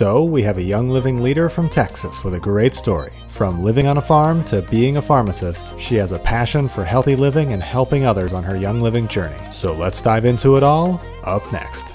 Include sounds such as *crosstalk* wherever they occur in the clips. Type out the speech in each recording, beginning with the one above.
So, we have a young living leader from Texas with a great story. From living on a farm to being a pharmacist, she has a passion for healthy living and helping others on her young living journey. So, let's dive into it all up next.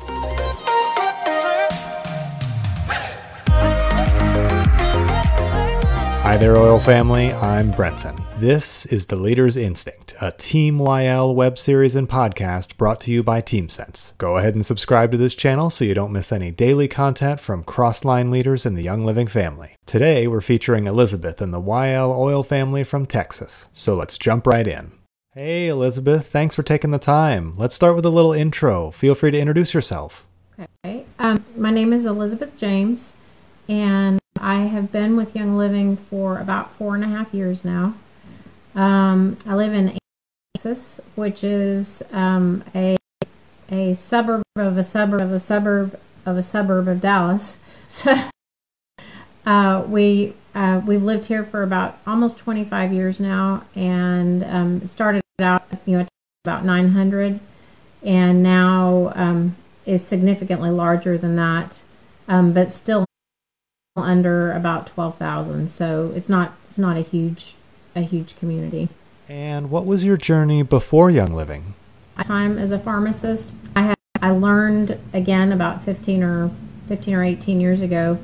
Hi there, Oil Family. I'm Brenton. This is The Leader's Instinct, a Team YL web series and podcast brought to you by TeamSense. Go ahead and subscribe to this channel so you don't miss any daily content from crossline leaders in the Young Living family. Today, we're featuring Elizabeth and the YL Oil family from Texas. So let's jump right in. Hey, Elizabeth, thanks for taking the time. Let's start with a little intro. Feel free to introduce yourself. Okay. Um, my name is Elizabeth James, and I have been with Young Living for about four and a half years now. Um, I live in Texas, which is um, a a suburb of a suburb of a suburb of a suburb of Dallas. *laughs* So uh, we uh, we've lived here for about almost 25 years now, and um, started out you know about 900, and now um, is significantly larger than that, um, but still under about 12,000. So it's not it's not a huge a huge community. And what was your journey before Young Living? Time as a pharmacist, I had I learned again about 15 or 15 or 18 years ago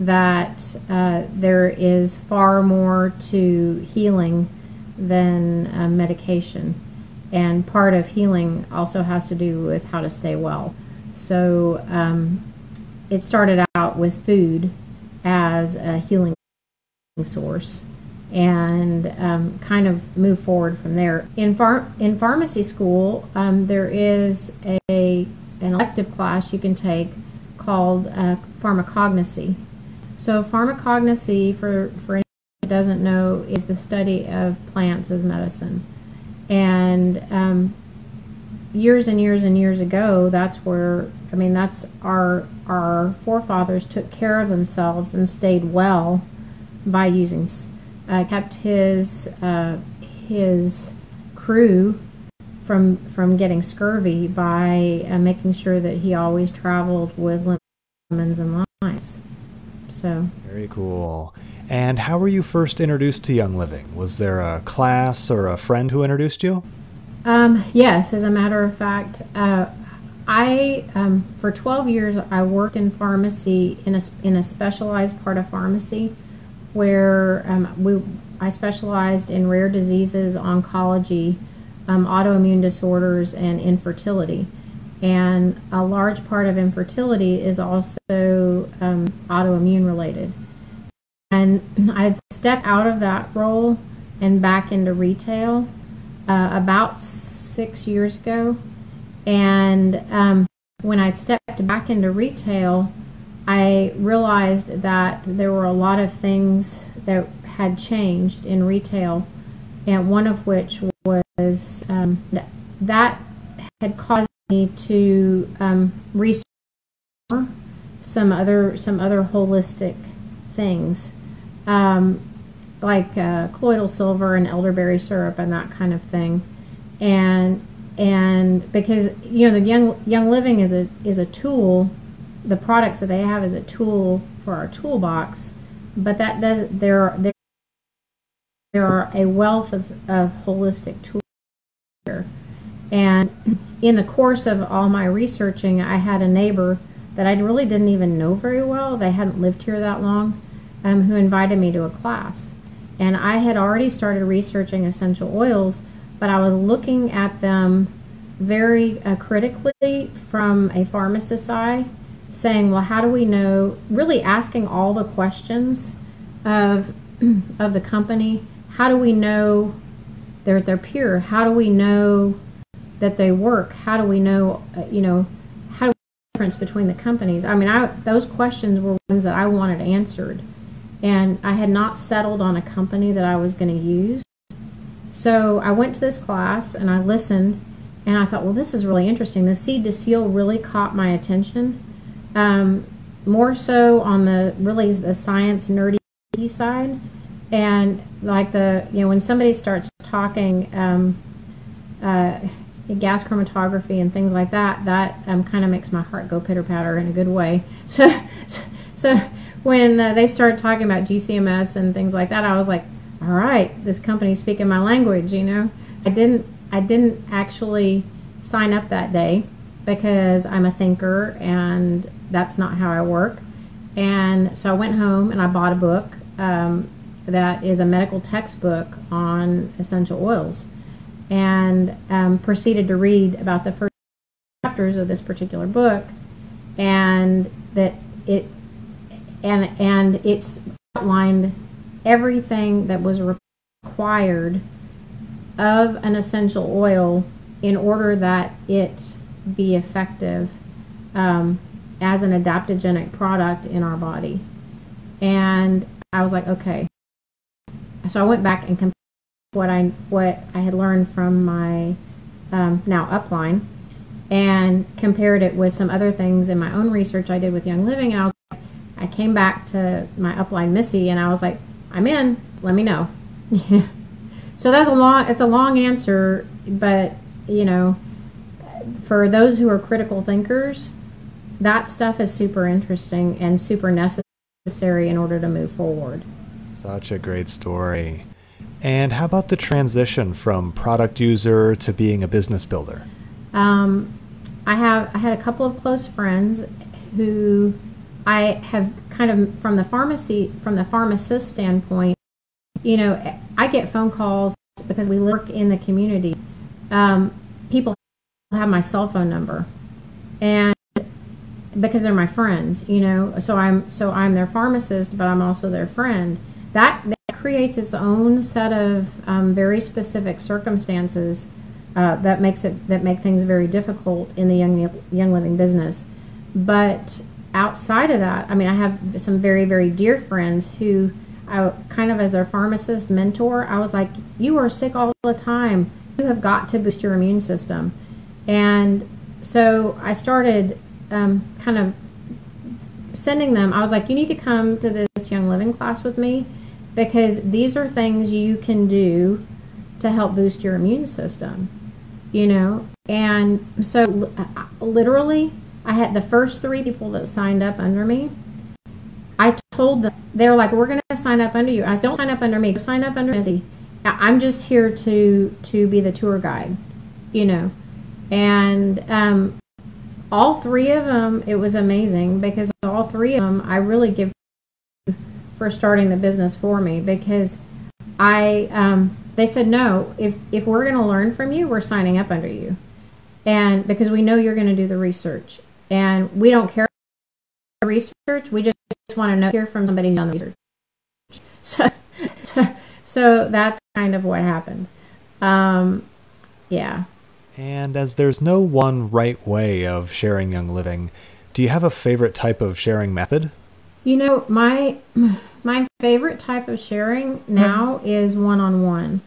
that uh, there is far more to healing than uh, medication. And part of healing also has to do with how to stay well. So um, it started out with food as a healing source and um, kind of move forward from there. In, phar- in pharmacy school, um, there is a an elective class you can take called uh, pharmacognosy. So pharmacognosy, for, for anyone who doesn't know, is the study of plants as medicine. And um, years and years and years ago, that's where I mean that's our our forefathers took care of themselves and stayed well by using uh, kept his uh, his crew from from getting scurvy by uh, making sure that he always traveled with lemons and limes. So very cool. And how were you first introduced to Young Living? Was there a class or a friend who introduced you? Um, yes, as a matter of fact, uh, I um, for 12 years I worked in pharmacy in a in a specialized part of pharmacy where um, we I specialized in rare diseases, oncology, um, autoimmune disorders, and infertility. And a large part of infertility is also um, autoimmune related. And I had stepped out of that role and back into retail uh, about six years ago. And um, when I stepped back into retail, I realized that there were a lot of things that had changed in retail, and one of which was um, that had caused me to um, research some other some other holistic things, um, like uh, colloidal silver and elderberry syrup and that kind of thing, and and because you know the young young living is a is a tool the products that they have is a tool for our toolbox, but that does there are there, there are a wealth of, of holistic tools here. And in the course of all my researching, I had a neighbor that I really didn't even know very well. They hadn't lived here that long, um, who invited me to a class. And I had already started researching essential oils, but I was looking at them very uh, critically from a pharmacist's eye saying, well, how do we know? Really asking all the questions of *clears throat* of the company. How do we know they're they're pure? How do we know that they work? How do we know? Uh, you know, how do we difference between the companies? I mean, I those questions were ones that I wanted answered, and I had not settled on a company that I was going to use. So I went to this class and I listened, and I thought, well, this is really interesting. The seed to seal really caught my attention um, more so on the really the science nerdy side, and like the you know when somebody starts talking um, uh, gas chromatography and things like that, that um, kind of makes my heart go pitter patter in a good way. *laughs* So, so when uh, they started talking about GCMS and things like that, I was like, all right, this company's speaking my language. You know, I didn't I didn't actually sign up that day because I'm a thinker and that's not how I work. And so I went home and I bought a book um, that is a medical textbook on essential oils and um, proceeded to read about the first chapters of this particular book and that it and and it's outlined everything that was required of an essential oil in order that it be effective um, as an adaptogenic product in our body. And I was like, okay. So I went back and compared what I what I had learned from my um, now upline and compared it with some other things in my own research I did with Young Living. And I was I came back to my upline Missy and I was like, I'm in. Let me know. *laughs* so that's a long. It's a long answer, but you know, for those who are critical thinkers, that stuff is super interesting and super necessary in order to move forward. Such a great story. And how about the transition from product user to being a business builder? Um, I have I had a couple of close friends who I have kind of from the pharmacy from the pharmacist standpoint. You know, I get phone calls because we work in the community. Um, people have my cell phone number, and because they're my friends, you know, so I'm so I'm their pharmacist, but I'm also their friend. That, that creates its own set of um, very specific circumstances uh, that makes it that make things very difficult in the young young living business. But outside of that, I mean, I have some very very dear friends who I kind of as their pharmacist mentor. I was like, you are sick all the time. You have got to boost your immune system, and so I started um, kind of sending them. I was like, you need to come to this young living class with me because these are things you can do to help boost your immune system, you know? And so, literally, I had the first three people that signed up under me. I told them, they were like, we're going to sign up under you. I said, don't sign up under me, sign up under Missy. I'm just here to, to be the tour guide, you know? And um, all three of them, it was amazing because all three of them, I really give for starting the business for me because I um, they said no if if we're going to learn from you we're signing up under you. And because we know you're going to do the research. And we don't care the research we just want to know hear from somebody who's done the research. So, *laughs* so so that's kind of what happened. Um, yeah and as there's no one right way of sharing young living do you have a favorite type of sharing method you know my *clears throat* my favorite type of sharing now is one on one.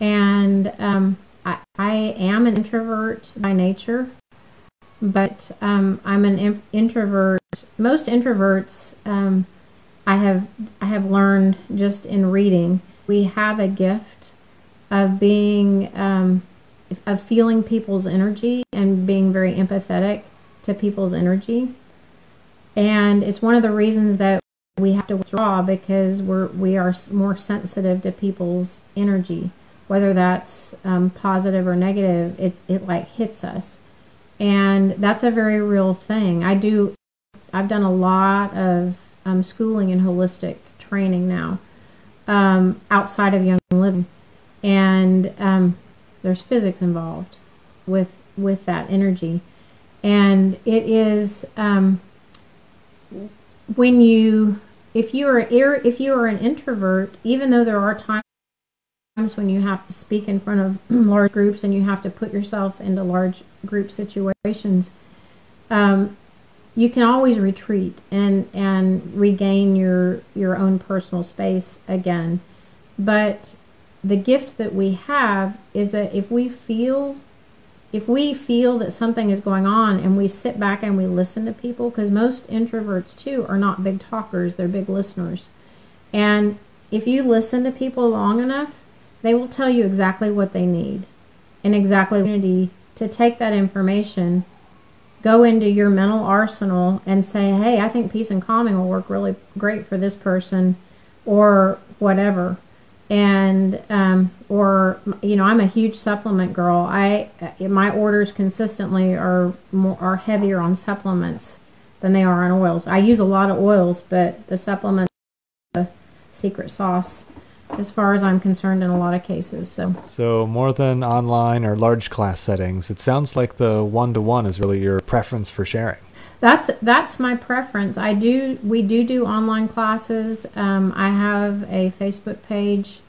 And um, I, I am an introvert by nature, but um, I'm an introvert. Most introverts, um, I have I have learned just in reading, we have a gift of being um, of feeling people's energy and being very empathetic to people's energy. And it's one of the reasons that we have to withdraw because we're we are more sensitive to people's energy, whether that's um, positive or negative. It it like hits us, and that's a very real thing. I do. I've done a lot of um, schooling and holistic training now, um, outside of Young Living, and um, there's physics involved with with that energy, and it is um, when you if you are if you are an introvert, even though there are times when you have to speak in front of *clears throat* large groups and you have to put yourself into large group situations, um, you can always retreat and and regain your your own personal space again. But the gift that we have is that if we feel if we feel that something is going on and we sit back and we listen to people, because most introverts too are not big talkers, they're big listeners. And if you listen to people long enough, they will tell you exactly what they need and exactly to take that information go into your mental arsenal and say, hey, I think peace and calming will work really great for this person or whatever. And, um, or, you know, I'm a huge supplement girl. I, my orders consistently are more, are heavier on supplements than they are on oils. I use a lot of oils, but the supplements, the secret sauce as far as I'm concerned in a lot of cases. So So more than online or large class settings, it sounds like the one to one is really your preference for sharing. That's that's my preference. I do we do do online classes. Um, I have a Facebook page,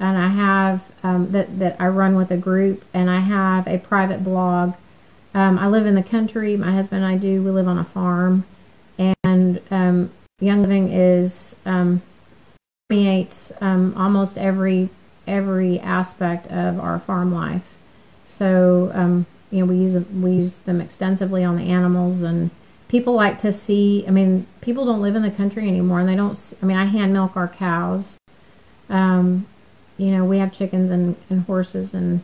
and I have um, that that I run with a group, and I have a private blog. Um, I live in the country. My husband and I do. We live on a farm, and um, Young Living is um, permeates um, almost every every aspect of our farm life. So you know we use we use them extensively on the animals, and people like to see. I mean, people don't live in the country anymore, and they don't. I mean, I hand milk our cows. Um, you know, we have chickens and, and horses and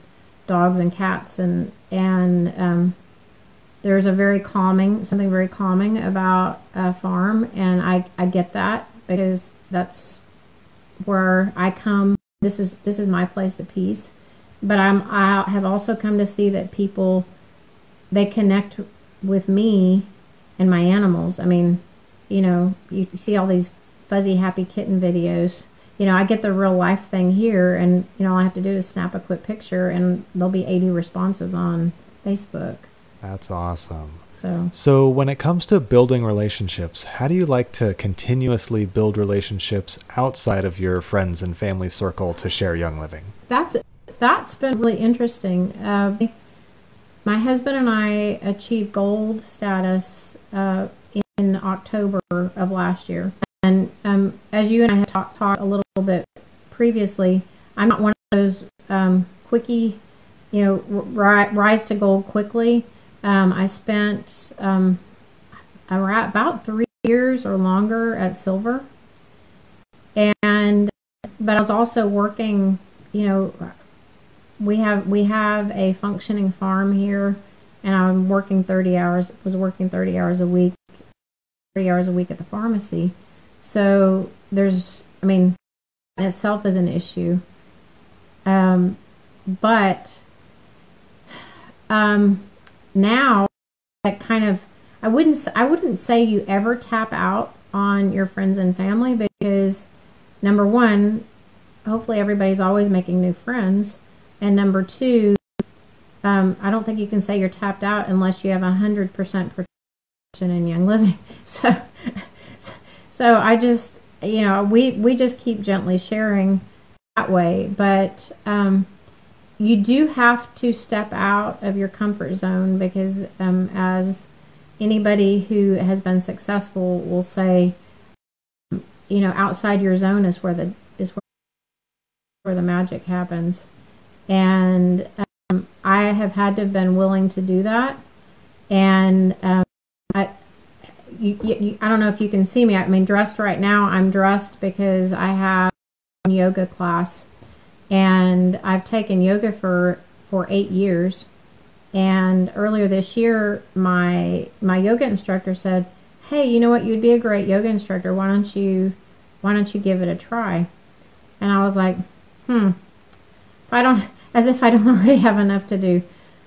dogs and cats, and and um, there's a very calming something very calming about a farm, and I I get that because that's where I come. This is this is my place of peace. But I'm I have also come to see that people they connect with me and my animals. I mean, you know, you see all these fuzzy happy kitten videos. You know, I get the real life thing here, and you know, all I have to do is snap a quick picture, and there'll be 80 responses on Facebook. That's awesome. So So, when it comes to building relationships, how do you like to continuously build relationships outside of your friends and family circle to share Young Living? that's that's been really interesting. Uh, my husband and I achieved gold status uh, in October of last year, and um, as you and I had talked talked a little bit previously, I'm not one of those um, quickie, you know, ri- rise to gold quickly. Um, I spent um, about three years or longer at silver, and but I was also working, you know, we have we have a functioning farm here and I'm working 30 hours was working 30 hours a week 30 hours a week at the pharmacy. So there's I mean itself is an issue. Um, but um, now that kind of I wouldn't I wouldn't say you ever tap out on your friends and family because number one hopefully everybody's always making new friends. And number two, um, I don't think you can say you're tapped out unless you have a hundred percent protection in Young Living. *laughs* So, so, I just, you know, we we just keep gently sharing that way. But um, you do have to step out of your comfort zone because, um, as anybody who has been successful will say, you know, outside your zone is where the is where, where the magic happens and um, I have had to have been willing to do that. And um, I, you, you, I don't know if you can see me. I mean, dressed right now. I'm dressed because I have yoga class, and I've taken yoga for for eight years. And earlier this year, my my yoga instructor said, "Hey, you know what? You'd be a great yoga instructor. Why don't you why don't you give it a try?" And I was like, "Hmm." If I don't, as if I don't *laughs* already have enough to do.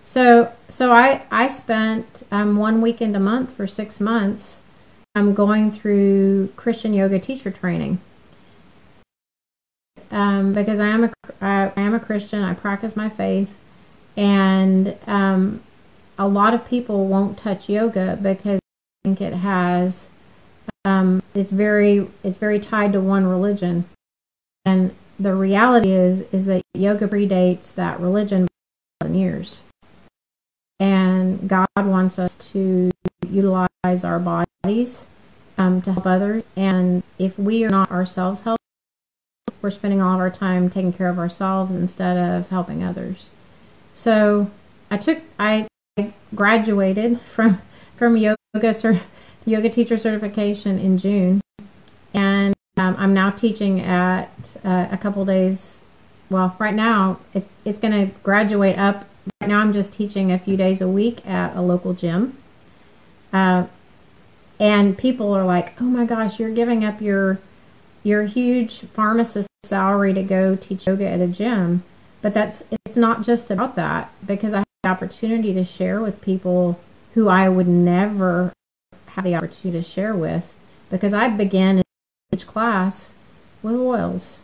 So, so I I spent um, one weekend a month for six months. I'm going through Christian yoga teacher training um, because I am a I, I am a Christian. I practice my faith, and um, a lot of people won't touch yoga because they think it has um, it's very it's very tied to one religion, and the reality is is that yoga predates that religion by years. And god wants us to utilize our bodies um, to help others. And if we are not ourselves healthy we're spending all of our time taking care of ourselves instead of helping others. So i took i graduated from from yoga yoga teacher certification in june um, I'm now teaching at uh, a couple days. Well, right now it's it's going to graduate up. Right now I'm just teaching a few days a week at a local gym, Uh, and people are like, "Oh my gosh, you're giving up your your huge pharmacist salary to go teach yoga at a gym." But that's it's not just about that because I have the opportunity to share with people who I would never have the opportunity to share with because I began class with oils.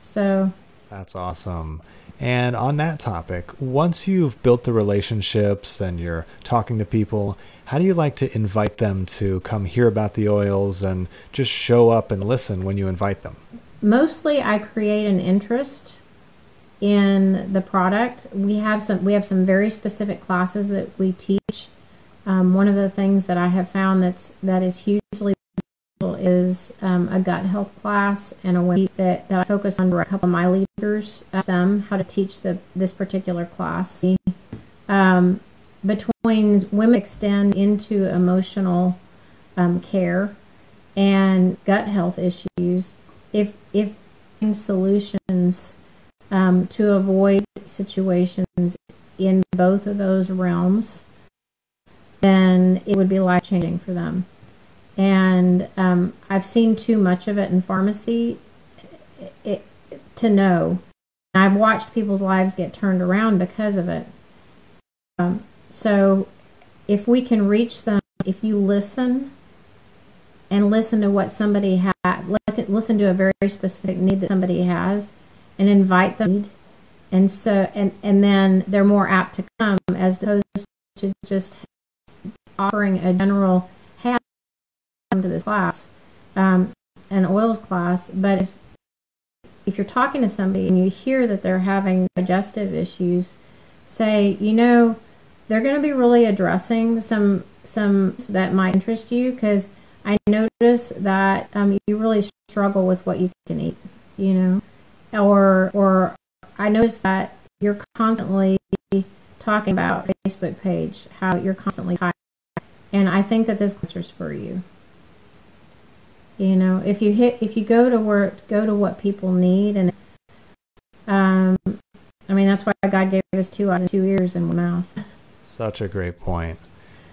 So that's awesome. And on that topic, once you've built the relationships and you're talking to people, how do you like to invite them to come hear about the oils and just show up and listen when you invite them? Mostly I create an interest in the product. We have some we have some very specific classes that we teach. Um, one of the things that I have found that's that is hugely is um, a gut health class and a way that, that I focus on a couple of my leaders, uh, them how to teach the this particular class. Um, between women extend into emotional um, care and gut health issues, if if solutions um, to avoid situations in both of those realms, then it would be life changing for them. And um, I've seen too much of it in pharmacy it, to know. I've watched people's lives get turned around because of it. Um, so if we can reach them, if you listen and listen to what somebody has, listen to a very specific need that somebody has, and invite them, and so and and then they're more apt to come as opposed to just offering a general come to this class um, an oils class but if if you're talking to somebody and you hear that they're having digestive issues say you know they're going to be really addressing some some that might interest you because I notice that um, you really struggle with what you can eat, you know, or or I notice that you're constantly talking about Facebook page, how you're constantly tired, and I think that this answers for you. You know, if you hit, if you go to work, go to what people need, and um, I mean that's why God gave us two eyes and two ears and one mouth. Such a great point.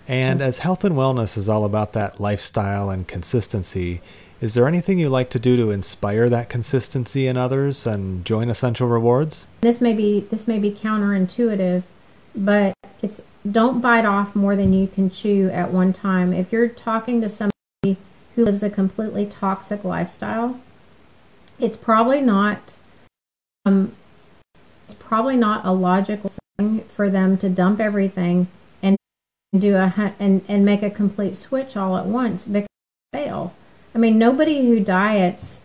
And as health and wellness is all about that lifestyle and consistency, is there anything you like to do to inspire that consistency in others and join Essential Rewards? This may be this may be counterintuitive, but it's don't bite off more than you can chew at one time. If you're talking to somebody who lives a completely toxic lifestyle, it's probably not um, it's probably not a logical thing for them to dump everything and do a and and make a complete switch all at once because fail. I mean, nobody who diets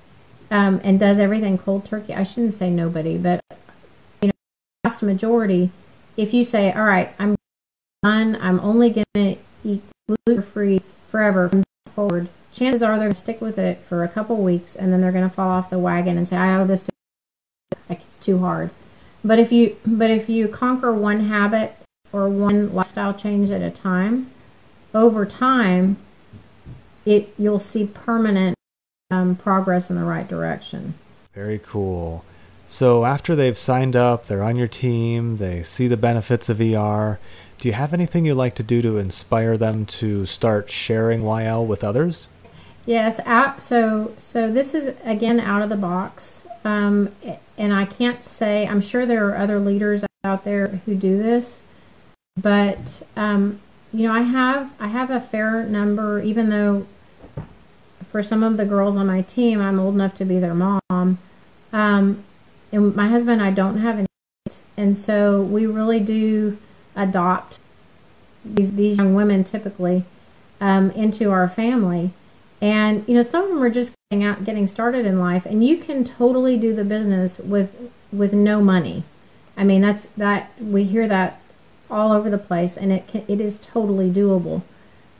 um, and does everything cold turkey. I shouldn't say nobody, but you know, vast majority. If you say, "All right, I'm done. I'm only going to eat gluten free forever from forward," chances are they're going to stick with it for a couple weeks, and then they're going to fall off the wagon and say, "I owe this to like it's too hard." But if you but if you conquer one habit or one lifestyle change at a time, over time, it you'll see permanent um, progress in the right direction. Very cool. So after they've signed up, they're on your team, they see the benefits of ER. Do you have anything you like to do to inspire them to start sharing YL with others? Yes. Out, so so this is again out of the box. Um, and I can't say, I'm sure there are other leaders out there who do this, but, um, you know, I have, I have a fair number, even though for some of the girls on my team, I'm old enough to be their mom. Um, and my husband and I don't have any kids, and so we really do adopt these, these young women typically um, into our family. And you know, some of them are just getting out, getting started in life, and you can totally do the business with with no money. I mean, that's that we hear that all over the place, and it can, it is totally doable.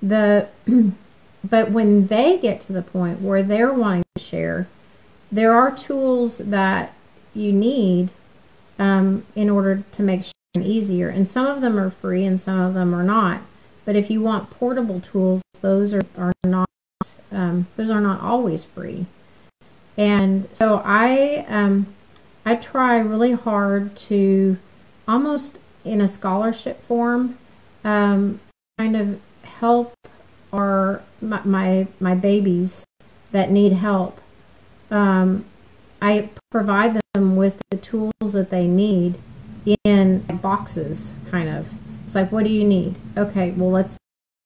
The *clears throat* but when they get to the point where they're wanting to share, there are tools that you need um, in order to make sharing easier, and some of them are free and some of them are not. But if you want portable tools, those are, are not um, those are not always free. And so I um, I try really hard to almost in a scholarship form um, kind of help our my my, my babies that need help. Um, I provide them with the tools that they need in boxes, kind of. It's like, what do you need? Okay, well, let's do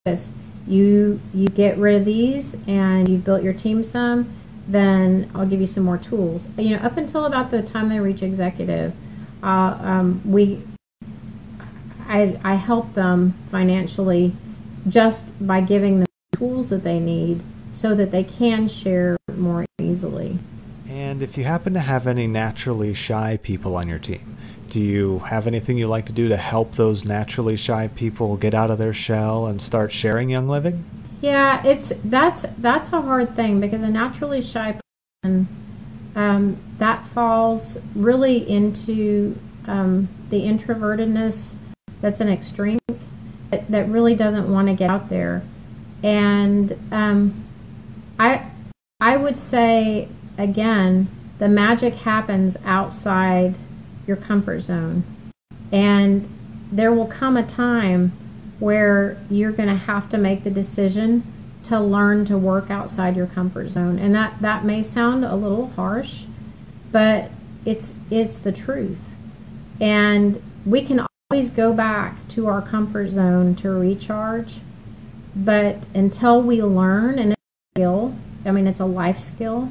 this. You you get rid of these, and you've built your team some. Then I'll give you some more tools. You know, up until about the time they reach executive, uh, um, we I I help them financially just by giving them tools that they need so that they can share more easily. And if you happen to have any naturally shy people on your team, do you have anything you like to do to help those naturally shy people get out of their shell and start sharing Young Living? Yeah, it's that's that's a hard thing because a naturally shy person um, that falls really into um, the introvertedness that's an extreme that, that really doesn't want to get out there, and um, I I would say again the magic happens outside your comfort zone. And there will come a time where you're going to have to make the decision to learn to work outside your comfort zone. And that, that may sound a little harsh, but it's it's the truth. And we can always go back to our comfort zone to recharge. But until we learn and it's a skill, I mean it's a life skill,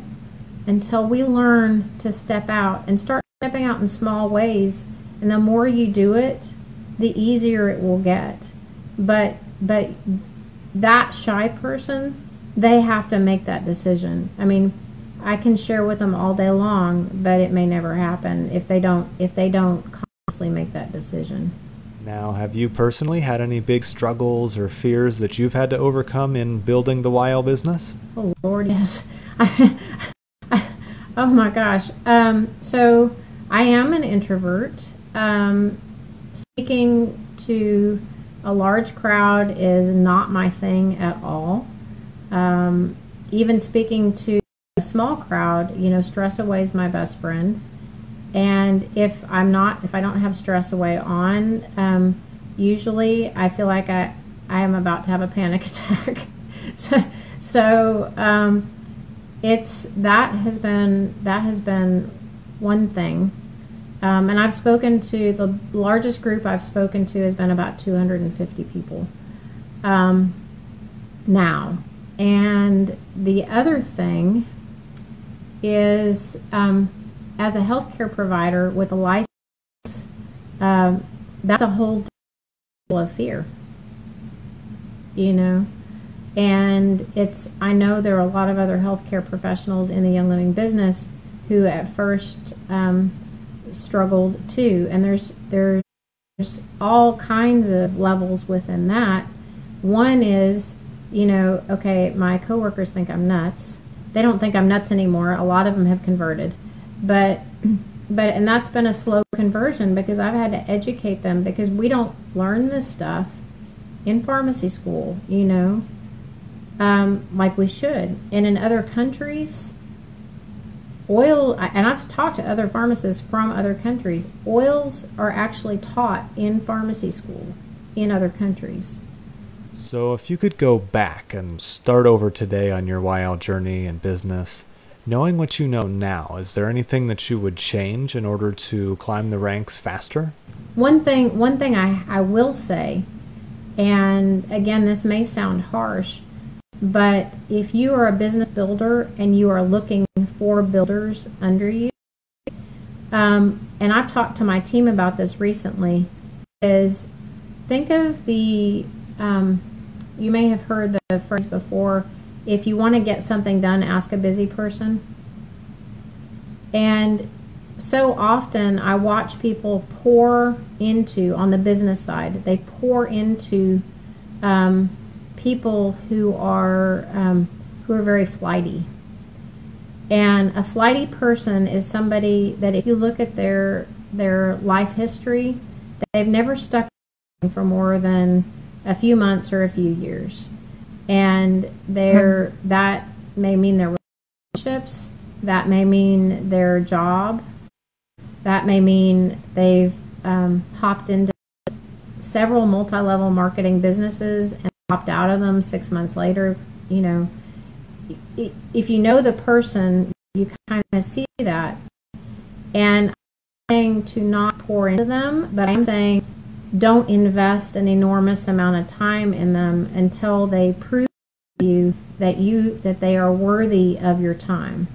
until we learn to step out and start stepping out in small ways and the more you do it the easier it will get. But but that shy person they have to make that decision. I mean i can share with them all day long but it may never happen if they don't if they don't consciously make that decision. Now have you personally had any big struggles or fears that you've had to overcome in building the YL business? Oh lord *laughs* yes. *laughs* Oh my gosh. Um, so I am an introvert. Um, speaking to a large crowd is not my thing at all. Um, even speaking to a small crowd, you know, stress away is my best friend. And if I'm not, if I don't have stress away on, um, usually I feel like I, I am about to have a panic *laughs* attack. so, so um, it's that has been that has been one thing. Um, and I've spoken to the largest group I've spoken to has been about 250 people um, now. And the other thing is, um, as a healthcare provider with a license, um, that's a whole of fear. You know, and it's I know there are a lot of other healthcare professionals in the Young Living business who at first um, struggled too, and there's there's all kinds of levels within that. One is, you know, okay, my coworkers think I'm nuts. They don't think I'm nuts anymore. A lot of them have converted, but but and that's been a slow conversion because I've had to educate them because we don't learn this stuff in pharmacy school, you know, um, like we should. And in other countries, oil and i've talked to other pharmacists from other countries. Oils are actually taught in pharmacy school in other countries. So if you could go back and start over today on your YL journey and business knowing what you know now is there anything that you would change in order to climb the ranks faster? One thing one thing i, I will say and again this may sound harsh but if you are a business builder and you are looking for builders under you, um, and I've talked to my team about this recently, is think of the, um, you may have heard the phrase before if you want to get something done, ask a busy person. And so often I watch people pour into, on the business side, they pour into um, people who are um, who are very flighty. And a flighty person is somebody that if you look at their their life history, they've never stuck for more than a few months or a few years. And their that may mean their relationships, that may mean their job, that may mean they've um, hopped into several multi-level marketing businesses and out of them six months later, you know, if you know the person, you kind of see that. And I'm saying to not pour into them, but I'm saying don't invest an enormous amount of time in them until they prove to you that you that they are worthy of your time.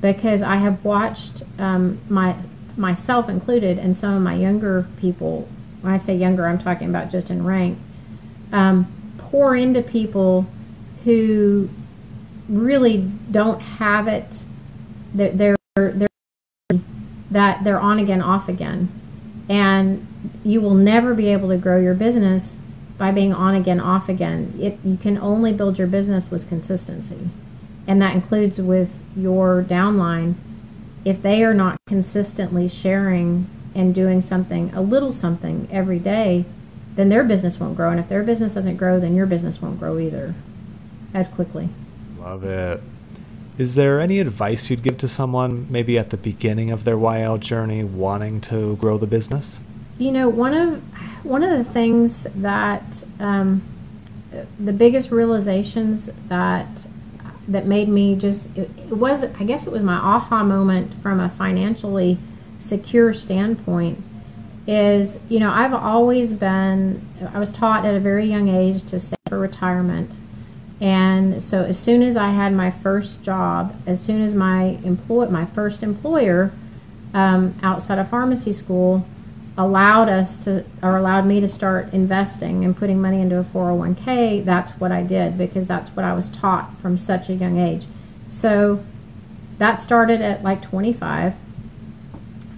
Because I have watched um, my myself included, and some of my younger people. When I say younger, I'm talking about just in rank. Um, pour into people who really don't have it. They're, they're, they're that they're on again, off again, and you will never be able to grow your business by being on again, off again. It you can only build your business with consistency, and that includes with your downline. If they are not consistently sharing and doing something, a little something every day, then their business won't grow. And if their business doesn't grow, then your business won't grow either as quickly. Love it. Is there any advice you'd give to someone maybe at the beginning of their YL journey wanting to grow the business? You know, one of one of the things that um, the biggest realizations that that made me just it, it was I guess it was my aha moment from a financially secure standpoint is you know I've always been I was taught at a very young age to save for retirement and so as soon as I had my first job, as soon as my employ my first employer um, outside of pharmacy school allowed us to or allowed me to start investing and putting money into a 401k, that's what I did because that's what I was taught from such a young age. So that started at like 25.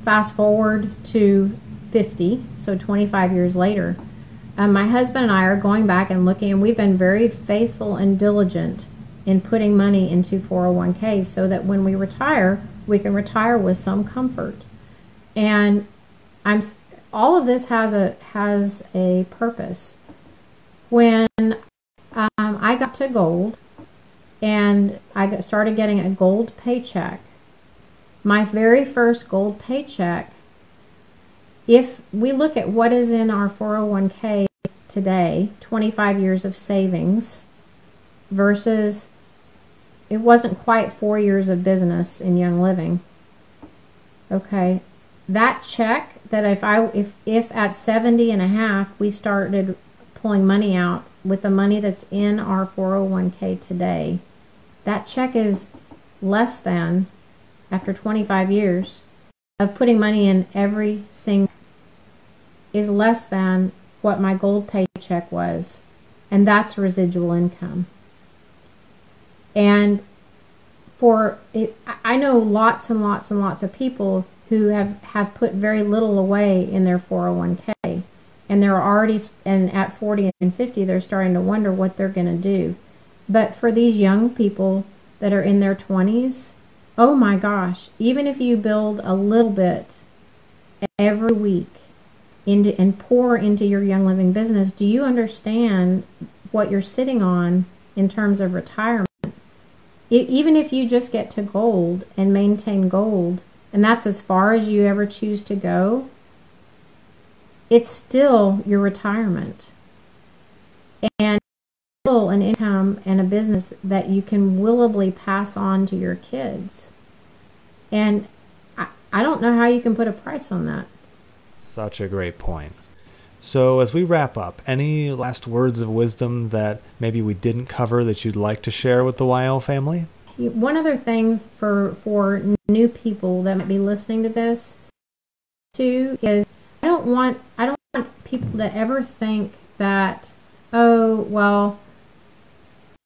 Fast forward to 50, so 25 years later um, my husband and I are going back and looking, and we've been very faithful and diligent in putting money into 401ks so that when we retire, we can retire with some comfort. And I'm all of this has a has a purpose. When um, I got to gold, and I got, started getting a gold paycheck, my very first gold paycheck if we look at what is in our 401k today, 25 years of savings versus it wasn't quite four years of business in Young Living. Okay, that check that if I if if at 70 and a half we started pulling money out with the money that's in our 401k today, that check is less than after 25 years of putting money in every single is less than what my gold paycheck was, and that's residual income. And for it, I know lots and lots and lots of people who have, have put very little away in their 401k, and they're already, and at 40 and 50, they're starting to wonder what they're going to do. But for these young people that are in their 20s, oh my gosh, even if you build a little bit every week, into and pour into your young living business, do you understand what you're sitting on in terms of retirement? It, even if you just get to gold and maintain gold, and that's as far as you ever choose to go, it's still your retirement. And still an income and a business that you can willably pass on to your kids. And I, I don't know how you can put a price on that. Such a great point. So, as we wrap up, any last words of wisdom that maybe we didn't cover that you'd like to share with the YL family? One other thing for for new people that might be listening to this too is I don't want I don't want people to ever think that oh well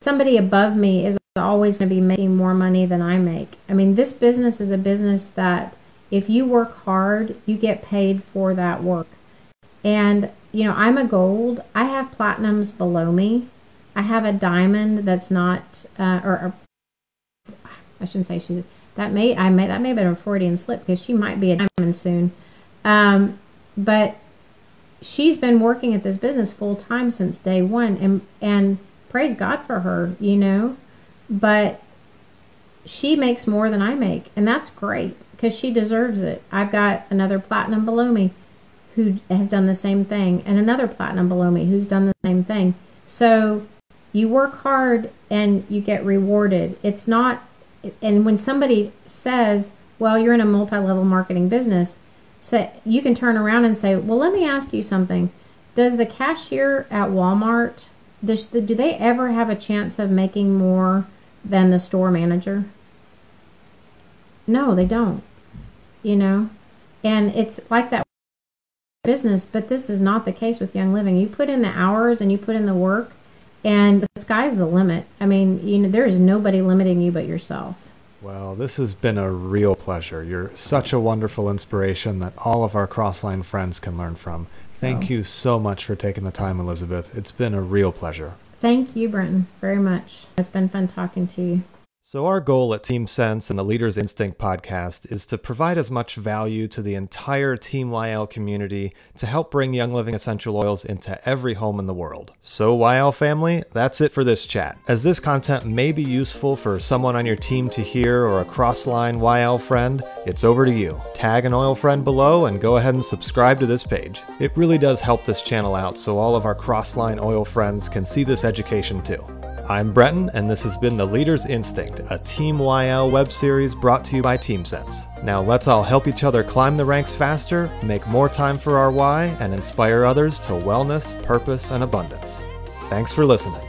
somebody above me is always going to be making more money than I make. I mean, this business is a business that if you work hard, you get paid for that work. And, you know, I'm a gold. I have platinums below me. I have a diamond that's not, uh, or, or, I shouldn't say she's, that may, I may, that may have been a Freudian slip because she might be a diamond soon. Um, but she's been working at this business full time since day one and, and praise God for her, you know, but she makes more than I make and that's great because she deserves it. I've got another platinum below me who has done the same thing, and another platinum below me who's done the same thing. So you work hard and you get rewarded. It's not, and when somebody says, well, you're in a multi level marketing business, so you can turn around and say, well, let me ask you something. Does the cashier at Walmart, does the, do they ever have a chance of making more than the store manager? No, they don't. You know? And it's like that business, but this is not the case with Young Living. You put in the hours and you put in the work, and the sky's the limit. I mean, you know, there is nobody limiting you but yourself. Well, this has been a real pleasure. You're such a wonderful inspiration that all of our Crossline friends can learn from. Thank oh. you so much for taking the time, Elizabeth. It's been a real pleasure. Thank you, Brenton, very much. It's been fun talking to you. So, our goal at Team Sense and the Leaders Instinct podcast is to provide as much value to the entire Team YL community to help bring Young Living essential oils into every home in the world. So, YL family, that's it for this chat. As this content may be useful for someone on your team to hear or a crossline YL friend, it's over to you. Tag an oil friend below and go ahead and subscribe to this page. It really does help this channel out so all of our crossline oil friends can see this education too. I'm Brenton, and this has been The Leader's Instinct, a Team YL web series brought to you by TeamSense. Now let's all help each other climb the ranks faster, make more time for our why, and inspire others to wellness, purpose, and abundance. Thanks for listening.